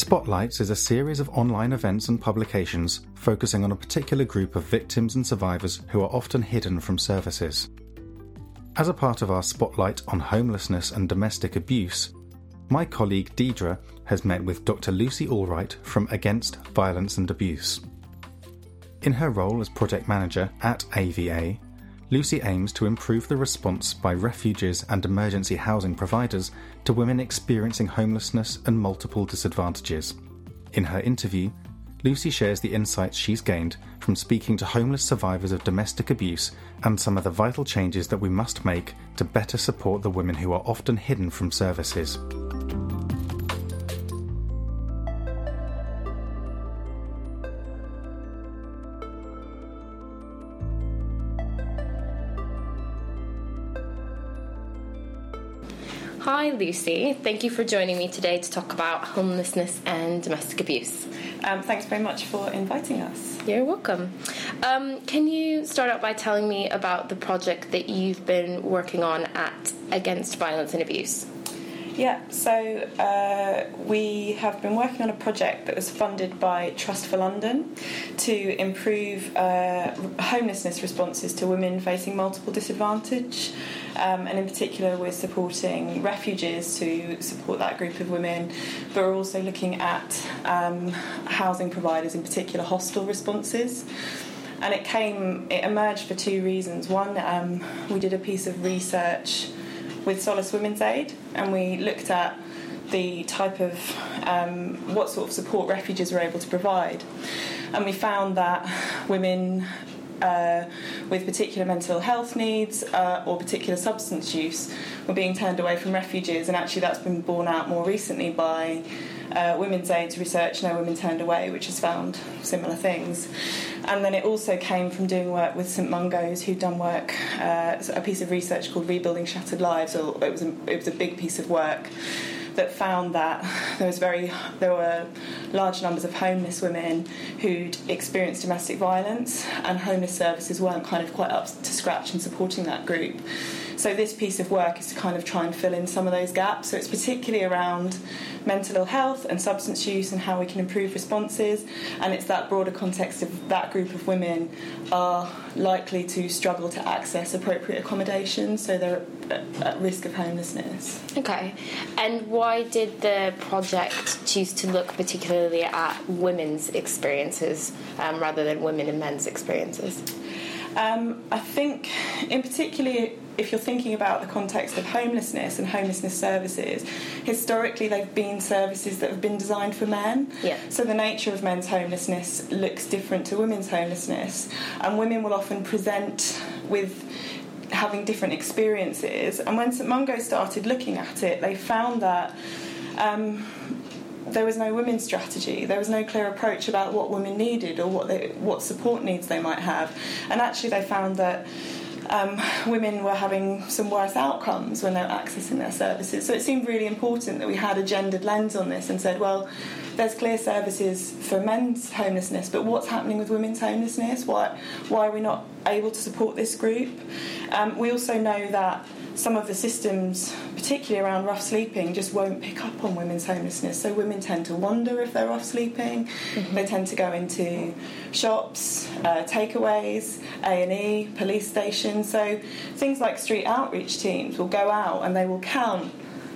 Spotlights is a series of online events and publications focusing on a particular group of victims and survivors who are often hidden from services. As a part of our spotlight on homelessness and domestic abuse, my colleague Deidre has met with Dr. Lucy Allwright from Against Violence and Abuse. In her role as project manager at AVA, Lucy aims to improve the response by refuges and emergency housing providers to women experiencing homelessness and multiple disadvantages. In her interview, Lucy shares the insights she's gained from speaking to homeless survivors of domestic abuse and some of the vital changes that we must make to better support the women who are often hidden from services. Hi, Lucy. Thank you for joining me today to talk about homelessness and domestic abuse. Um, thanks very much for inviting us. You're welcome. Um, can you start out by telling me about the project that you've been working on at Against Violence and Abuse? Yeah, so uh, we have been working on a project that was funded by Trust for London to improve uh, homelessness responses to women facing multiple disadvantage. Um, and in particular, we're supporting refuges to support that group of women, but we're also looking at um, housing providers, in particular, hostel responses and it came it emerged for two reasons one um, we did a piece of research with Solace Women's Aid, and we looked at the type of um, what sort of support refuges were able to provide, and we found that women. Uh, with particular mental health needs uh, or particular substance use were being turned away from refuges, and actually that's been borne out more recently by uh, Women's Aid's research, No Women Turned Away, which has found similar things. And then it also came from doing work with St Mungo's, who'd done work, uh, a piece of research called Rebuilding Shattered Lives. It was a, it was a big piece of work that found that there was very there were large numbers of homeless women who'd experienced domestic violence, and homeless services weren't kind of quite up to scratch in supporting that group. So this piece of work is to kind of try and fill in some of those gaps. So it's particularly around mental ill health and substance use and how we can improve responses. And it's that broader context of that group of women are likely to struggle to access appropriate accommodation, so they're at risk of homelessness. Okay, and why did the project choose to look particularly at women's experiences um, rather than women and men's experiences? Um, I think, in particular, if you're thinking about the context of homelessness and homelessness services, historically they've been services that have been designed for men. Yeah. So the nature of men's homelessness looks different to women's homelessness, and women will often present with having different experiences. And when St Mungo started looking at it, they found that. Um, there was no women's strategy. There was no clear approach about what women needed or what they, what support needs they might have. And actually, they found that um, women were having some worse outcomes when they were accessing their services. So it seemed really important that we had a gendered lens on this and said, well, there's clear services for men's homelessness, but what's happening with women's homelessness? Why, why are we not able to support this group? Um, we also know that some of the systems, particularly around rough sleeping, just won't pick up on women's homelessness. So women tend to wonder if they're rough sleeping. Mm-hmm. They tend to go into shops, uh, takeaways, A and E, police stations. So things like street outreach teams will go out and they will count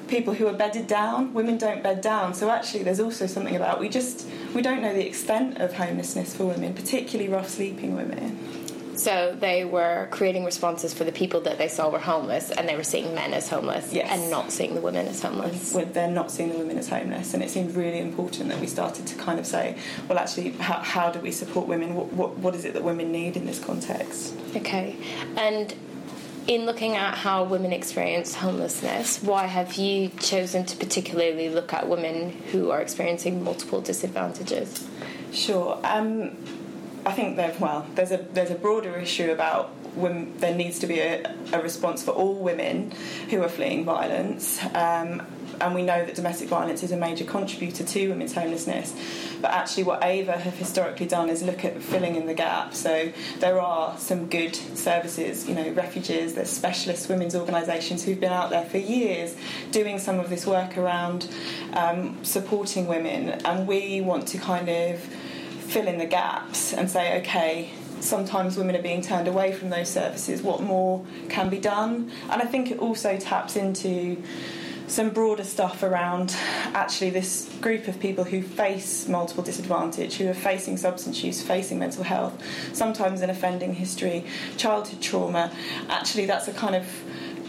people who are bedded down. Women don't bed down. So actually, there's also something about we just we don't know the extent of homelessness for women, particularly rough sleeping women. So they were creating responses for the people that they saw were homeless, and they were seeing men as homeless, yes. and not seeing the women as homeless. They're not seeing the women as homeless, and it seemed really important that we started to kind of say, well, actually, how, how do we support women? What, what, what is it that women need in this context? Okay, and in looking at how women experience homelessness, why have you chosen to particularly look at women who are experiencing multiple disadvantages? Sure. Um, I think well, there's a there's a broader issue about when there needs to be a, a response for all women who are fleeing violence. Um, and we know that domestic violence is a major contributor to women's homelessness. But actually, what AVA have historically done is look at filling in the gap. So there are some good services, you know, refuges, there's specialist women's organisations who've been out there for years doing some of this work around um, supporting women, and we want to kind of fill in the gaps and say, okay, sometimes women are being turned away from those services. What more can be done? And I think it also taps into some broader stuff around actually this group of people who face multiple disadvantage, who are facing substance use, facing mental health, sometimes an offending history, childhood trauma. Actually, that's a kind of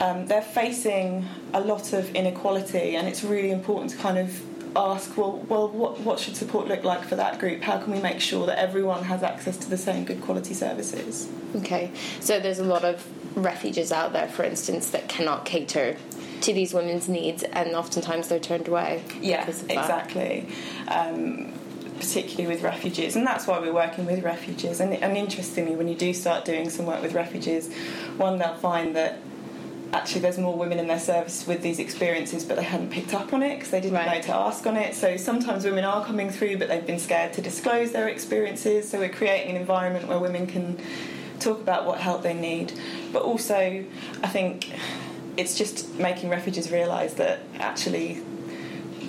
um, they're facing a lot of inequality, and it's really important to kind of ask, well, well, what, what should support look like for that group? How can we make sure that everyone has access to the same good quality services? Okay, so there's a lot of refuges out there, for instance, that cannot cater to these women's needs, and oftentimes they're turned away. Yeah, exactly. Um, particularly with refuges, and that's why we're working with refuges. And, and interestingly, when you do start doing some work with refuges, one they'll find that actually there's more women in their service with these experiences, but they hadn't picked up on it because they didn't right. know to ask on it. So sometimes women are coming through, but they've been scared to disclose their experiences. So we're creating an environment where women can talk about what help they need, but also I think it's just making refuges realise that actually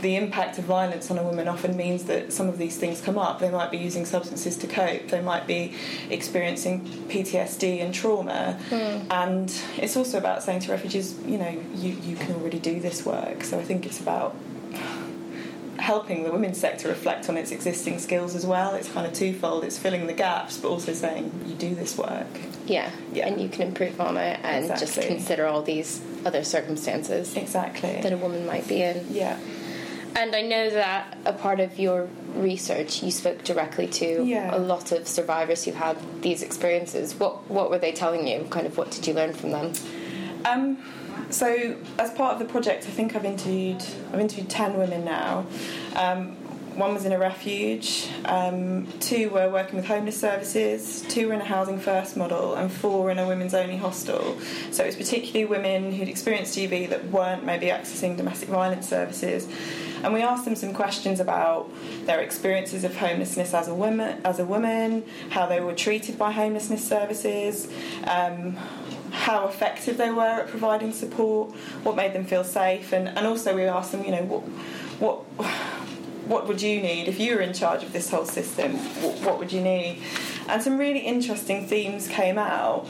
the impact of violence on a woman often means that some of these things come up. They might be using substances to cope, they might be experiencing PTSD and trauma. Mm. And it's also about saying to refuges, you know, you, you can already do this work. So I think it's about helping the women's sector reflect on its existing skills as well. It's kind of twofold. It's filling the gaps, but also saying you do this work. Yeah, yeah. and you can improve on it and exactly. just consider all these other circumstances exactly that a woman might be in. Yeah. And I know that a part of your research, you spoke directly to yeah. a lot of survivors who had these experiences. What what were they telling you? Kind of what did you learn from them? Um, so, as part of the project, I think I've interviewed I've interviewed ten women now. Um, one was in a refuge, um, two were working with homeless services, two were in a housing first model, and four were in a women's only hostel. So it was particularly women who'd experienced DV that weren't maybe accessing domestic violence services. And we asked them some questions about their experiences of homelessness as a woman, as a woman, how they were treated by homelessness services. Um, how effective they were at providing support, what made them feel safe, and, and also we asked them, you know, what, what what would you need if you were in charge of this whole system? What would you need? And some really interesting themes came out.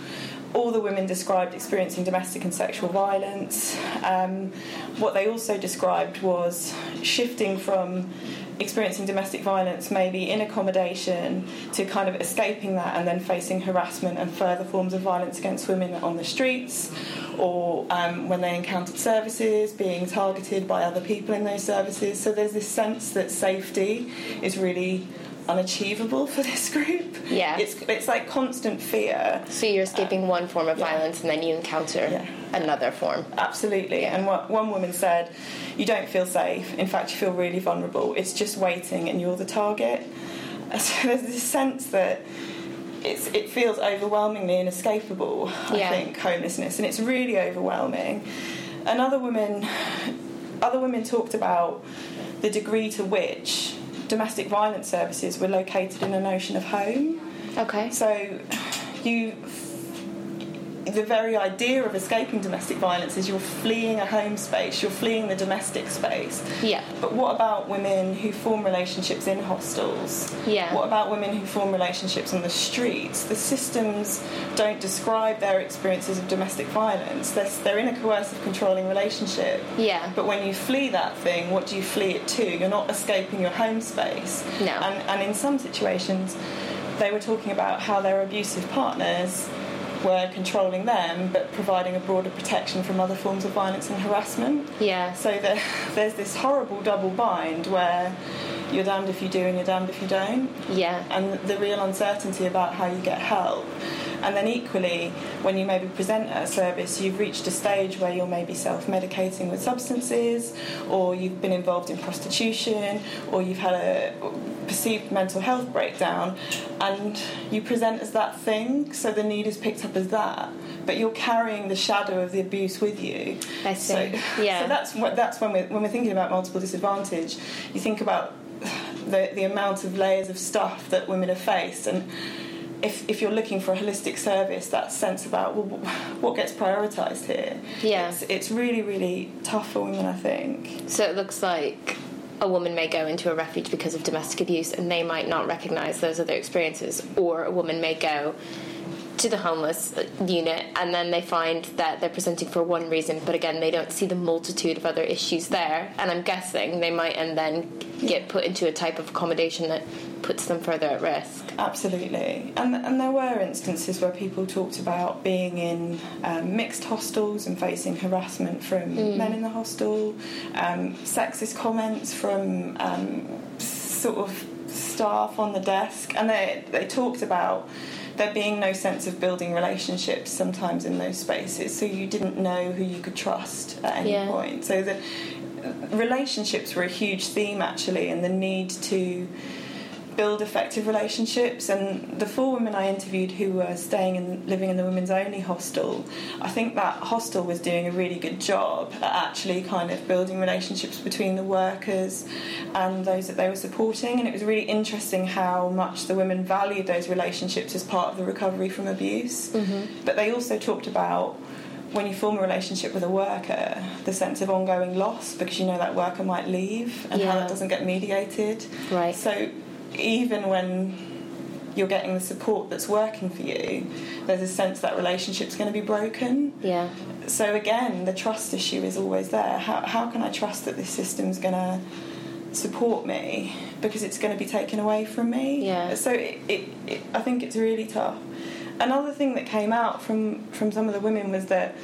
All the women described experiencing domestic and sexual violence. Um, what they also described was shifting from experiencing domestic violence, maybe in accommodation, to kind of escaping that and then facing harassment and further forms of violence against women on the streets, or um, when they encountered services, being targeted by other people in those services. So there's this sense that safety is really unachievable for this group. Yeah. It's, it's like constant fear. So you're escaping uh, one form of yeah. violence and then you encounter yeah. another form. Absolutely. Yeah. And what, one woman said, You don't feel safe. In fact, you feel really vulnerable. It's just waiting and you're the target. So there's this sense that it's, it feels overwhelmingly inescapable, I think, homelessness. And it's really overwhelming. And other women, other women talked about the degree to which domestic violence services were located in a notion of home. Okay. So you the very idea of escaping domestic violence is you're fleeing a home space, you're fleeing the domestic space. Yeah. But what about women who form relationships in hostels? Yeah. What about women who form relationships on the streets? The systems don't describe their experiences of domestic violence. They're, they're in a coercive, controlling relationship. Yeah. But when you flee that thing, what do you flee it to? You're not escaping your home space. No. And, and in some situations, they were talking about how their abusive partners were controlling them but providing a broader protection from other forms of violence and harassment. Yeah. So there, there's this horrible double bind where you're damned if you do and you're damned if you don't. Yeah. And the real uncertainty about how you get help. And then equally, when you maybe present at a service, you've reached a stage where you're maybe self medicating with substances, or you've been involved in prostitution, or you've had a perceived mental health breakdown, and you present as that thing, so the need is picked up as that. But you're carrying the shadow of the abuse with you. I see. So, yeah. so that's what that's when we're when we're thinking about multiple disadvantage. You think about the the amount of layers of stuff that women have faced and if, if you're looking for a holistic service, that sense about well, what gets prioritised here. Yeah. It's, it's really, really tough for women, I think. So it looks like a woman may go into a refuge because of domestic abuse and they might not recognise those other experiences, or a woman may go to the homeless unit and then they find that they're presenting for one reason but again they don't see the multitude of other issues there. And i'm guessing they might and then get put into a type of accommodation that puts them further at risk. Absolutely, and and there were instances where people talked about being in um, mixed hostels and facing harassment from men in the hostel, um, sexist comments from um, sort of staff on the desk, and they they talked about there being no sense of building relationships sometimes in those spaces, so you didn't know who you could trust at any Yeah. point. So the relationships were a huge theme actually, and the need to build effective relationships. And the four women I interviewed who were staying and living in the women's only hostel, I think that hostel was doing a really good job at actually kind of building relationships between the workers and those that they were supporting. And it was really interesting how much the women valued those relationships as part of the recovery from abuse. Mm-hmm. But they also talked about when you form a relationship with a worker, the sense of ongoing loss because you know that worker might leave and how that doesn't get mediated. Right. So even when you're getting the support that's working for you, there's a sense that relationship's going to be broken. yeah So again, the trust issue is always there. How, how can I trust that this system's going to support me because it's going to be taken away from me? Yeah. So it, it, it, I think it's really tough. Another thing that came out from, from some of the women was that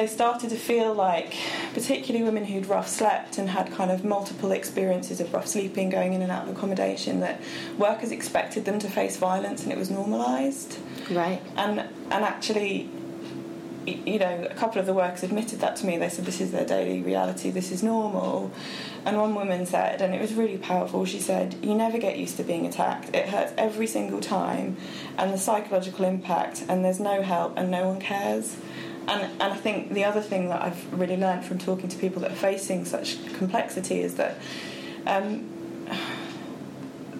they started to feel like, particularly women who'd rough slept and had kind of multiple experiences of rough sleeping, going in and out of accommodation, that workers expected them to face violence and it was normalised. right And and actually, you know, a couple of the workers admitted that to me. They said this is their daily reality, this is normal. And one woman said, and it was really powerful. She said, "You never get used to being attacked. It hurts every single time, and the psychological impact. And there's no help, and no one cares." And, and I think the other thing that I've really learned from talking to people that are facing such complexity is that um,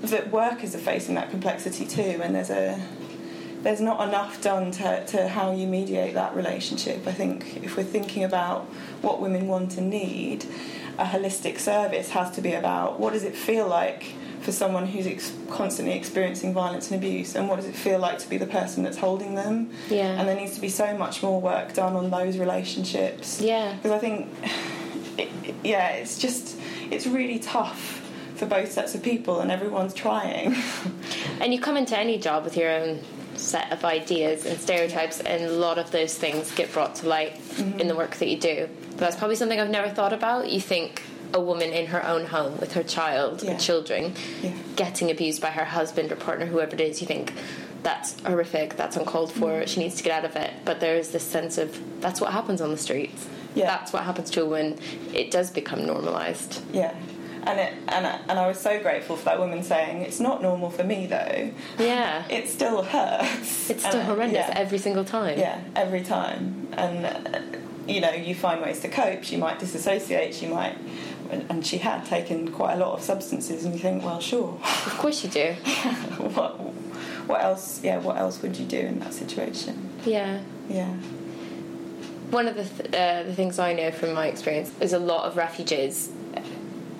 that workers are facing that complexity too, and there's a there's not enough done to, to how you mediate that relationship. I think if we're thinking about what women want and need, a holistic service has to be about what does it feel like for someone who's ex- constantly experiencing violence and abuse, and what does it feel like to be the person that's holding them? Yeah. And there needs to be so much more work done on those relationships. Yeah. Because I think, it, yeah, it's just it's really tough for both sets of people, and everyone's trying. And you come into any job with your own set of ideas and stereotypes, and a lot of those things get brought to light mm-hmm. in the work that you do. But that's probably something I've never thought about. You think a woman in her own home with her child Yeah. and children Yeah. getting abused by her husband or partner, whoever it is, you think that's horrific, that's uncalled for, she needs to get out of it. But there is this sense of that's what happens on the streets. Yeah. That's what happens to a woman. It does become normalised. Yeah. And it, and I, and I was so grateful for that woman saying it's not normal for me though. Yeah. It still hurts. It's still And, horrendous yeah. every single time. Yeah, every time. And uh, you know, you find ways to cope. She might disassociate. She might, and she had taken quite a lot of substances. And you think, well, sure. Of course you do. what what else? Yeah, what else would you do in that situation? Yeah. Yeah. One of the, th- uh, the things I know from my experience is a lot of refuges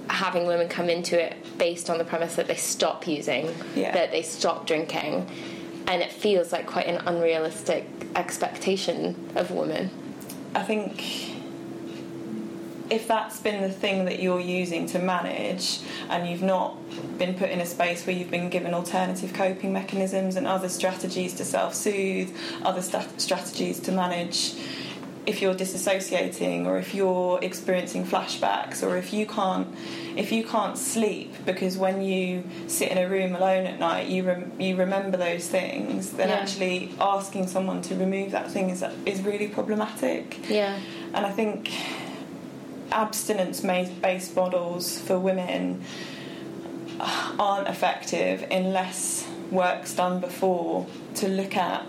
having women come into it based on the premise that they stop using, Yeah. that they stop drinking, and it feels like quite an unrealistic expectation of women. I think if that's been the thing that you're using to manage and you've not been put in a space where you've been given alternative coping mechanisms and other strategies to self soothe, other sta- strategies to manage if you're disassociating or if you're experiencing flashbacks or if you can't if you can't sleep because when you sit in a room alone at night you rem- you remember those things then Yeah. actually asking someone to remove that thing is is really problematic Yeah. and I think abstinence based models for women aren't effective unless work's done before to look at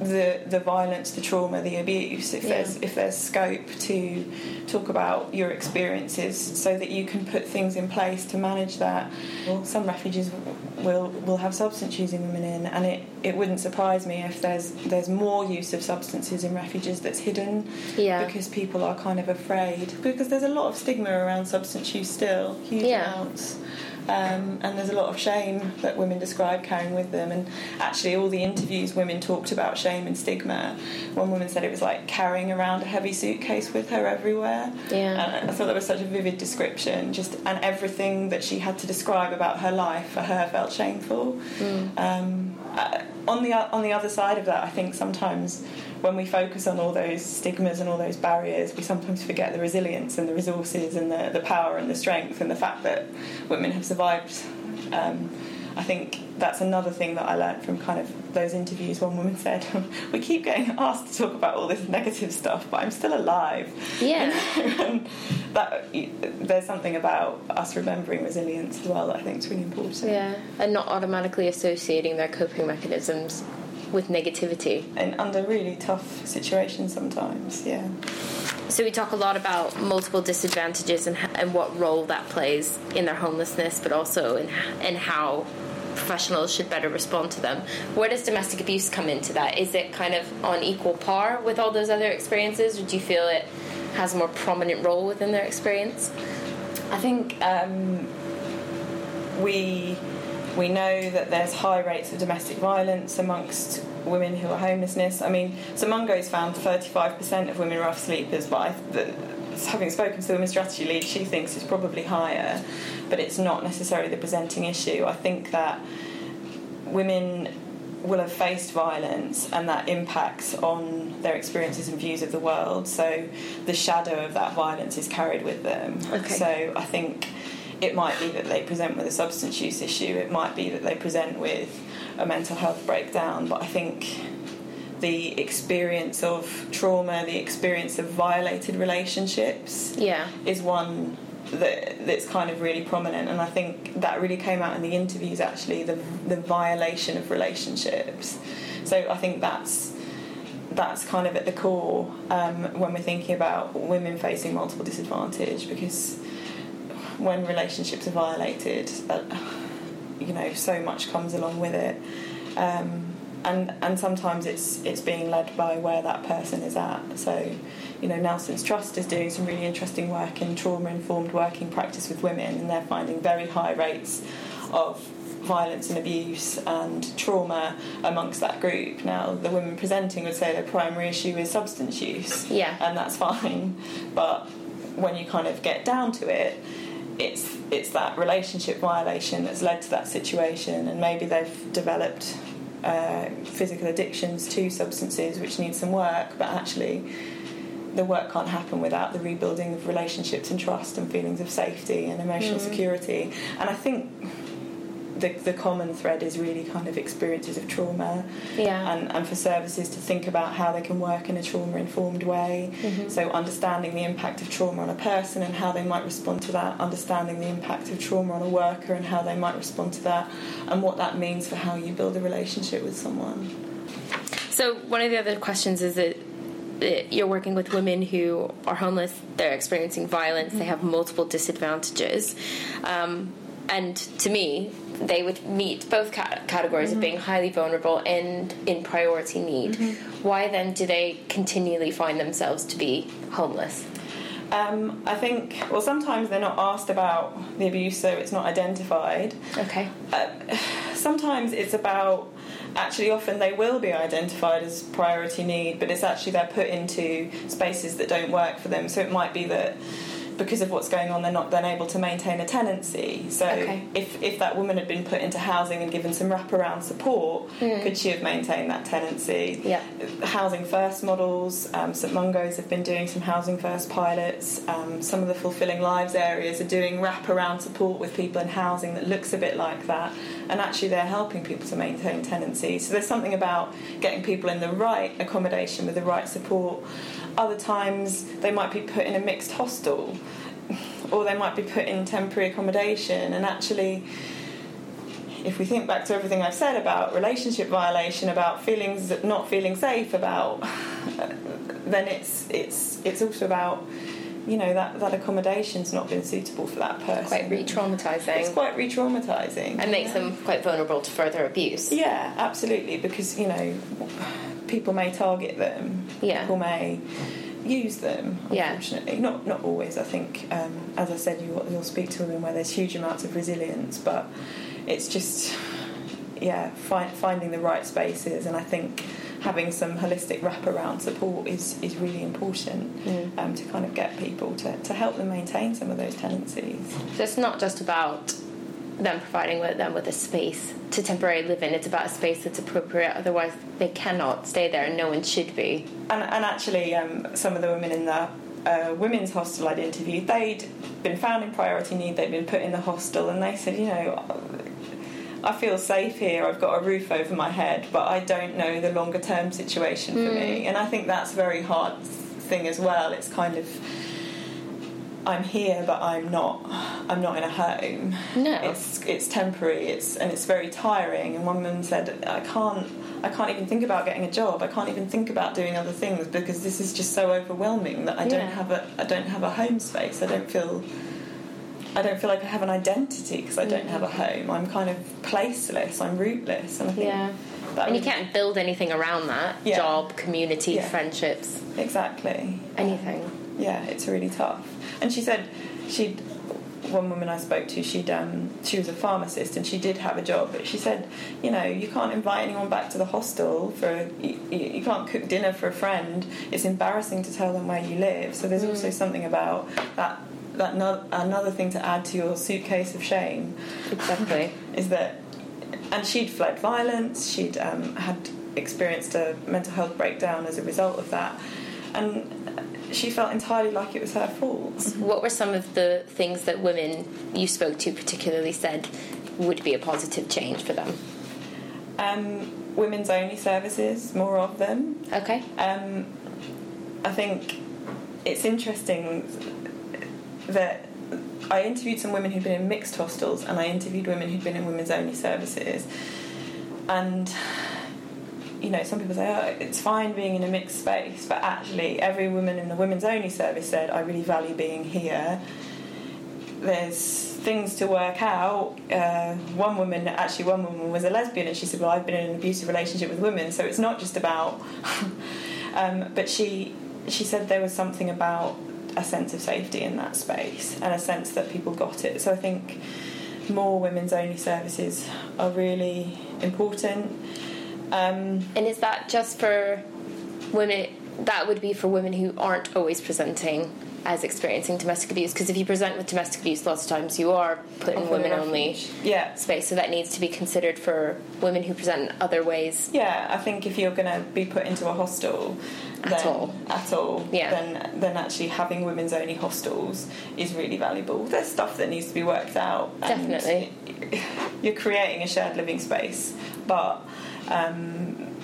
the the violence, the trauma, the abuse. If Yeah. there's if there's scope to talk about your experiences, so that you can put things in place to manage that. Well, some refuges will will have substance using women in, and it, it wouldn't surprise me if there's there's more use of substances in refuges that's hidden Yeah. because people are kind of afraid because there's a lot of stigma around substance use still, huge Yeah. amounts. Um, and there's a lot of shame that women describe carrying with them. And actually, all the interviews women talked about shame and stigma. One woman said it was like carrying around a heavy suitcase with her everywhere. Yeah. And I thought that was such a vivid description. Just and everything that she had to describe about her life for her felt shameful. Um, uh, on the on the other side of that, I think sometimes when we focus on all those stigmas and all those barriers, we sometimes forget the resilience and the resources and the, the power and the strength and the fact that women have survived. Um, I think that's another thing that I learned from kind of those interviews. One woman said, "We keep getting asked to talk about all this negative stuff, but I'm still alive." Yeah. and that there's something about us remembering resilience as well that I think is really important. Yeah. And not automatically associating their coping mechanisms with negativity. And under really tough situations sometimes, yeah. So we talk a lot about multiple disadvantages and, and what role that plays in their homelessness, but also in, in how professionals should better respond to them. Where does domestic abuse come into that? Is it kind of on equal par with all those other experiences, or do you feel it has a more prominent role within their experience? I think um, we we know that there's high rates of domestic violence amongst women who are homelessness. I mean, so Mungo's found 35% of women are rough sleepers, but I, the, having spoken to the women's strategy lead, she thinks it's probably higher, but it's not necessarily the presenting issue. I think that women will have faced violence and that impacts on their experiences and views of the world. So the shadow of that violence is carried with them. Okay. So I think it might be that they present with a substance use issue, it might be that they present with a mental health breakdown, but I think the experience of trauma, the experience of violated relationships Yeah. is one that that's kind of really prominent and I think that really came out in the interviews actually the the violation of relationships so I think that's that's kind of at the core um, when we're thinking about women facing multiple disadvantage because when relationships are violated uh, you know so much comes along with it. Um, and and sometimes it's it's being led by where that person is at. So you know Nelson's Trust is doing some really interesting work in trauma informed working practice with women and they're finding very high rates of violence and abuse and trauma amongst that group. Now the women presenting would say their primary issue is substance use. Yeah. and that's fine but when you kind of get down to it it's it's that relationship violation that's led to that situation and maybe they've developed uh, physical addictions to substances which need some work but actually the work can't happen without the rebuilding of relationships and trust and feelings of safety and emotional security. And I think the, the common thread is really kind of experiences of trauma Yeah. and, and for services to think about how they can work in a trauma informed way. Mm-hmm. So, understanding the impact of trauma on a person and how they might respond to that, understanding the impact of trauma on a worker and how they might respond to that, and what that means for how you build a relationship with someone. So one of the other questions is that that you're working with women who are homeless, they're experiencing violence, they mm-hmm. have multiple disadvantages. Um, and to me, they would meet both ca- categories of being highly vulnerable and in priority need. Why then do they continually find themselves to be homeless? Um, I think, well, sometimes they're not asked about the abuse, so it's not identified. Okay. Uh, sometimes it's about actually often they will be identified as priority need but it's actually they're put into spaces that don't work for them so it might be that because of what's going on, they're not then able to maintain a tenancy. So Okay. if, if that woman had been put into housing and given some wraparound support, could she have maintained that tenancy? Yeah. Housing first models, um, St Mungo's have been doing some housing first pilots. Um, some of the fulfilling lives areas are doing wraparound support with people in housing that looks a bit like that, and actually they're helping people to maintain tenancy. So there's something about getting people in the right accommodation with the right support. Other times they might be put in a mixed hostel, or they might be put in temporary accommodation, and actually if we think back to everything I've said about relationship violation, about feelings not feeling safe, about then it's it's it's also about you know that that accommodation's not been suitable for that person. Quite re-traumatizing. It's quite re-traumatizing and makes them quite vulnerable to further abuse. Yeah, absolutely. Because you know people may target them. Yeah. People may use them. Yeah. Unfortunately, not not always. I think, um, as I said, you, you'll speak to women where there's huge amounts of resilience, but it's just yeah, find, finding the right spaces, and I think having some holistic wraparound support is, is really important Mm. um, to kind of get people to, to help them maintain some of those tenancies. So it's not just about them providing with them with a space to temporarily live in. It's about a space that's appropriate. Otherwise, they cannot stay there, and no one should be. And, and actually, um, some of the women in the uh, women's hostel I'd interviewed, they'd been found in priority need, they'd been put in the hostel, and they said, you know, I feel safe here, I've got a roof over my head, but I don't know the longer term situation for me. And I think that's a very hard thing as well. It's kind of. I'm here, but I'm not. I'm not in a home. No. it's it's temporary. It's and it's very tiring. And one woman said, "I can't. I can't even think about getting a job. I can't even think about doing other things because this is just so overwhelming that I Yeah. don't have a. I don't have a home space. I don't feel. I don't feel like I have an identity because I don't mm. have a home. I'm kind of placeless. I'm rootless, and I think Yeah. And you can't build anything around that Yeah. job, community, Yeah. friendships, exactly anything. yeah, it's really tough. And she said she'd one woman I spoke to, she'd um, she was a pharmacist and she did have a job, but she said, you know, you can't invite anyone back to the hostel for you, you can't cook dinner for a friend. It's embarrassing to tell them where you live. So there's also something about that. That no, another thing to add to your suitcase of shame Exactly. is that, and she'd fled violence. She'd um, had experienced a mental health breakdown as a result of that, and she felt entirely like it was her fault. what were some of the things that women you spoke to particularly said would be a positive change for them? Um, women's only services, more of them. Okay. Um, I think it's interesting that I interviewed some women who'd been in mixed hostels and I interviewed women who'd been in women's only services. And, you know, some people say, oh, it's fine being in a mixed space, but actually, every woman in the women's only service said, I really value being here. There's things to work out. Uh, one woman, actually, one woman was a lesbian, and she said, "Well, I've been in an abusive relationship with women, so it's not just about." um, but she she said there was something about a sense of safety in that space and a sense that people got it. So I think more women's only services are really important. Um, And is that just for women? That would be for women who aren't always presenting as experiencing domestic abuse. Because if you present with domestic abuse, lots of times you are put in women only. Yeah. space. So that needs to be considered for women who present in other ways. Yeah, I think if you're going to be put into a hostel At then, all. at all, Yeah. then then actually having women's only hostels is really valuable. There's stuff that needs to be worked out. Definitely. you're creating a shared living space, but um,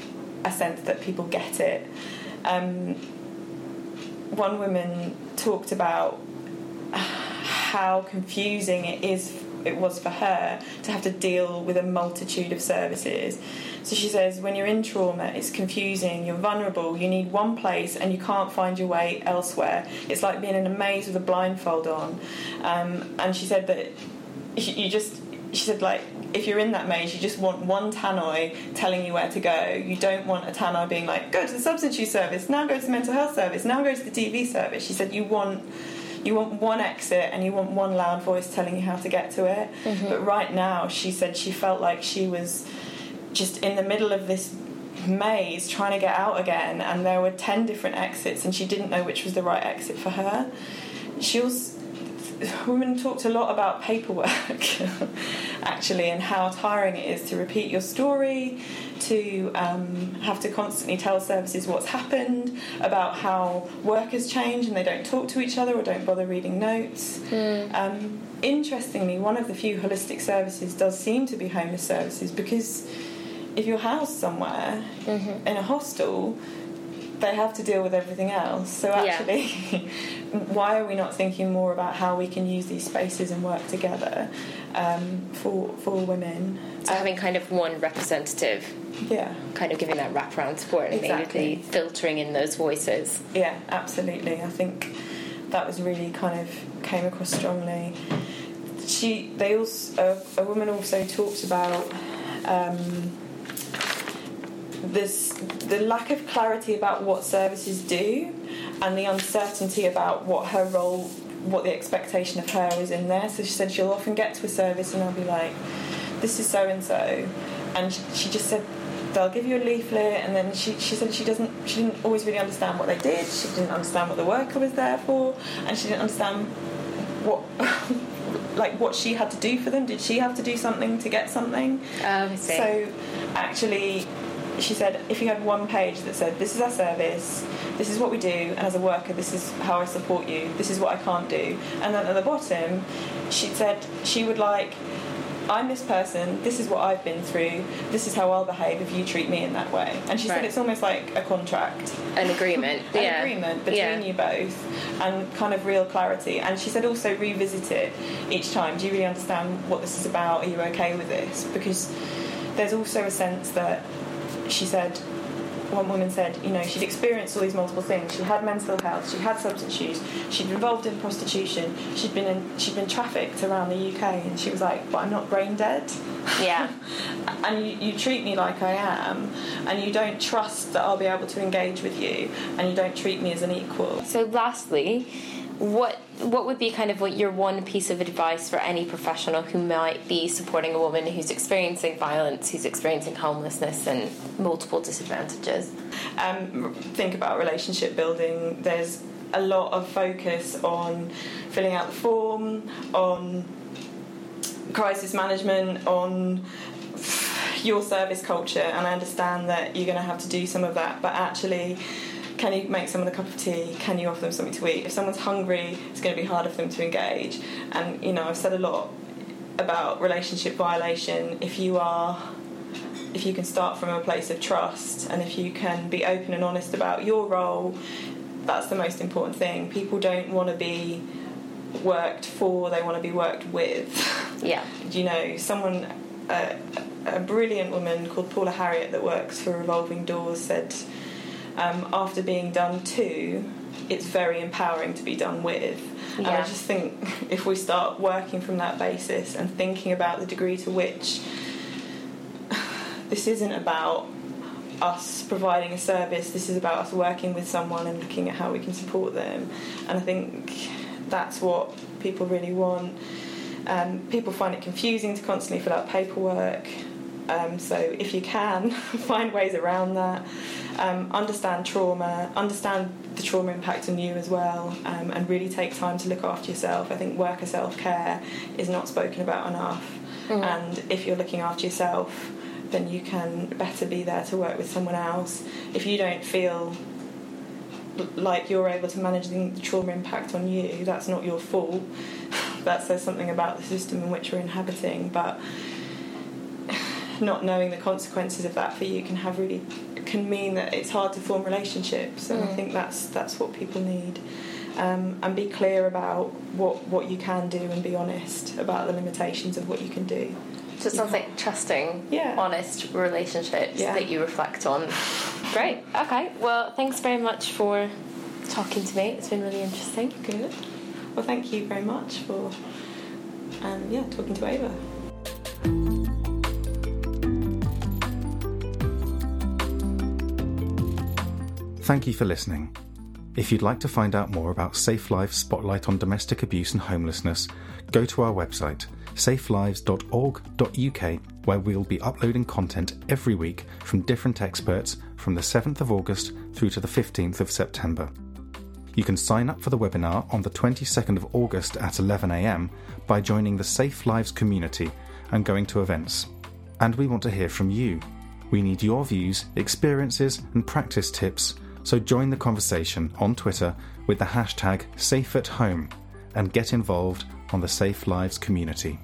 a sense that people get it. Um, one woman talked about how confusing it is it was for her to have to deal with a multitude of services. So she says when you're in trauma it's confusing, you're vulnerable, you need one place and you can't find your way elsewhere. It's like being in a maze with a blindfold on. Um, and she said that you just she said like if you're in that maze you just want one tannoy telling you where to go. You don't want a tannoy being like go to the substance use service now go to the mental health service now go to the DV service. She said you want you want one exit and you want one loud voice telling you how to get to it. Mm-hmm. But right now she said she felt like she was just in the middle of this maze trying to get out again and there were 10 different exits and she didn't know which was the right exit for her. She also women talked a lot about paperwork actually and how tiring it is to repeat your story to um, have to constantly tell services what's happened about how work has changed and they don't talk to each other or don't bother reading notes Mm. um, interestingly one of the few holistic services does seem to be homeless services because if you're housed somewhere Mhm. in a hostel they have to deal with everything else. So Yeah. actually, why are we not thinking more about how we can use these spaces and work together um, for for women? So having kind of one representative, Yeah, kind of giving that wraparound support and Exactly. filtering in those voices. yeah, absolutely. I think that was really kind of came across strongly. She, they also, a, a woman also talked about. Um, this the lack of clarity about what services do and the uncertainty about what her role what the expectation of her is in there. So she said she'll often get to a service and I'll be like this is so and so and she just said they'll give you a leaflet and then she, she said she doesn't she didn't always really understand what they did. She didn't understand what the worker was there for and she didn't understand what like what she had to do for them. Did she have to do something to get something? Oh, see. so actually, she said if you had one page that said, This is our service, this is what we do, and as a worker, this is how I support you, this is what I can't do. And then at the bottom, she said she would like, I'm this person, this is what I've been through, this is how I'll behave if you treat me in that way. And she Right. said it's almost like a contract An agreement. an yeah. agreement between yeah. you both and kind of real clarity. And she said also revisit it each time. Do you really understand what this is about? Are you okay with this? Because there's also a sense that she said. One woman said, you know, she'd experienced all these multiple things. She had mental health, she had substance use, she'd been involved in prostitution, she'd been in, she'd been trafficked around the UK, and she was like, "But I'm not brain dead." Yeah. and you, you treat me like I am, and you don't trust that I'll be able to engage with you, and you don't treat me as an equal. So, lastly, what what would be kind of what your one piece of advice for any professional who might be supporting a woman who's experiencing violence, who's experiencing homelessness and multiple disadvantages? Um, think about relationship building. There's a lot of focus on filling out the form, on crisis management, on your service culture, and I understand that you're going to have to do some of that, but actually. Can you make someone a cup of tea? Can you offer them something to eat? If someone's hungry, it's going to be harder for them to engage. And you know, I've said a lot about relationship violation. If you are if you can start from a place of trust and if you can be open and honest about your role, that's the most important thing. People don't want to be worked for, they want to be worked with. Yeah. you know, someone, a, a brilliant woman called Paula Harriott that works for Revolving Doors said, um, after being done to, it's very empowering to be done with. And I just think if we start working from that basis and thinking about the degree to which this isn't about us providing a service, this is about us working with someone and looking at how we can support them. And I think that's what people really want. Um, people find it confusing to constantly fill out paperwork. Um, so if you can, find ways around that. Um, understand trauma, understand the trauma impact on you as well, um, and really take time to look after yourself. I think worker self care is not spoken about enough. And if you're looking after yourself, then you can better be there to work with someone else. If you don't feel like you're able to manage the the trauma impact on you, that's not your fault. That says something about the system in which we're inhabiting, but not knowing the consequences of that for you can have really can mean that it's hard to form relationships and I Mm. think that's that's what people need um, and be clear about what what you can do and be honest about the limitations of what you can do So it sounds like trusting, Yeah. honest relationships Yeah. that you reflect on. Great. Okay. Well, thanks very much for talking to me. It's been really interesting. good well thank you very much for um, yeah talking to AVA Thank you for listening. If you'd like to find out more about SafeLives Spotlight on Domestic Abuse and Homelessness, go to our website, safelives.org.uk, where we'll be uploading content every week from different experts from the 7th of August through to the 15th of September. You can sign up for the webinar on the 22nd of August at 11am by joining the SafeLives community and going to events. And we want to hear from you. We need your views, experiences, and practice tips so join the conversation on Twitter with the hashtag SafeAtHome and get involved on the SafeLives community.